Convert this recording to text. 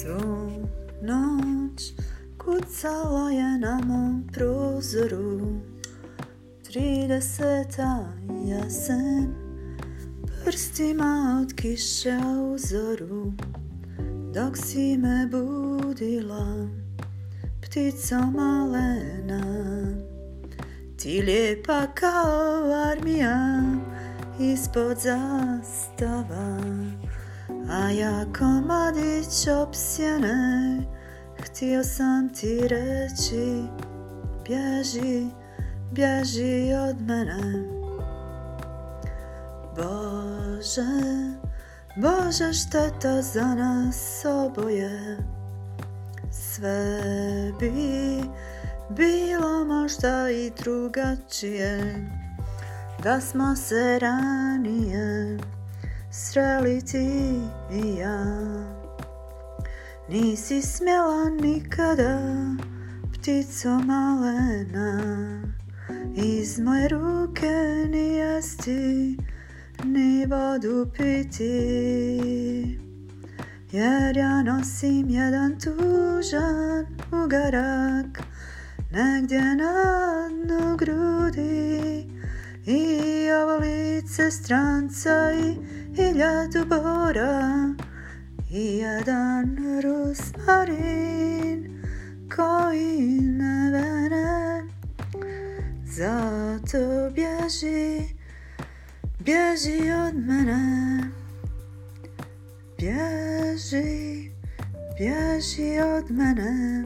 starú noc kucala je na mom prozoru. Trideseta jesen prstima od kiše uzoru dok si me budila ptica malena. Ti lijepa kao armija ispod zastava a ja komadić opsjene Htio sam ti reći Bježi, bježi od mene. Bože, Bože šteta za nas oboje. Sve bi bilo možda i drugačije Da smo se ranije sreli ti i ja Nisi smjela nikada, ptico malena. Iz moje ruke ni jesti, ni vodu piti. Jer ja nosim jedan tužan ugarak Negdje na dnu grudi I ovo lice stranca i hiljadu bora. I jedan rusmarin koji ne vene zato bježi bježi od mene. Bježi bježi od mene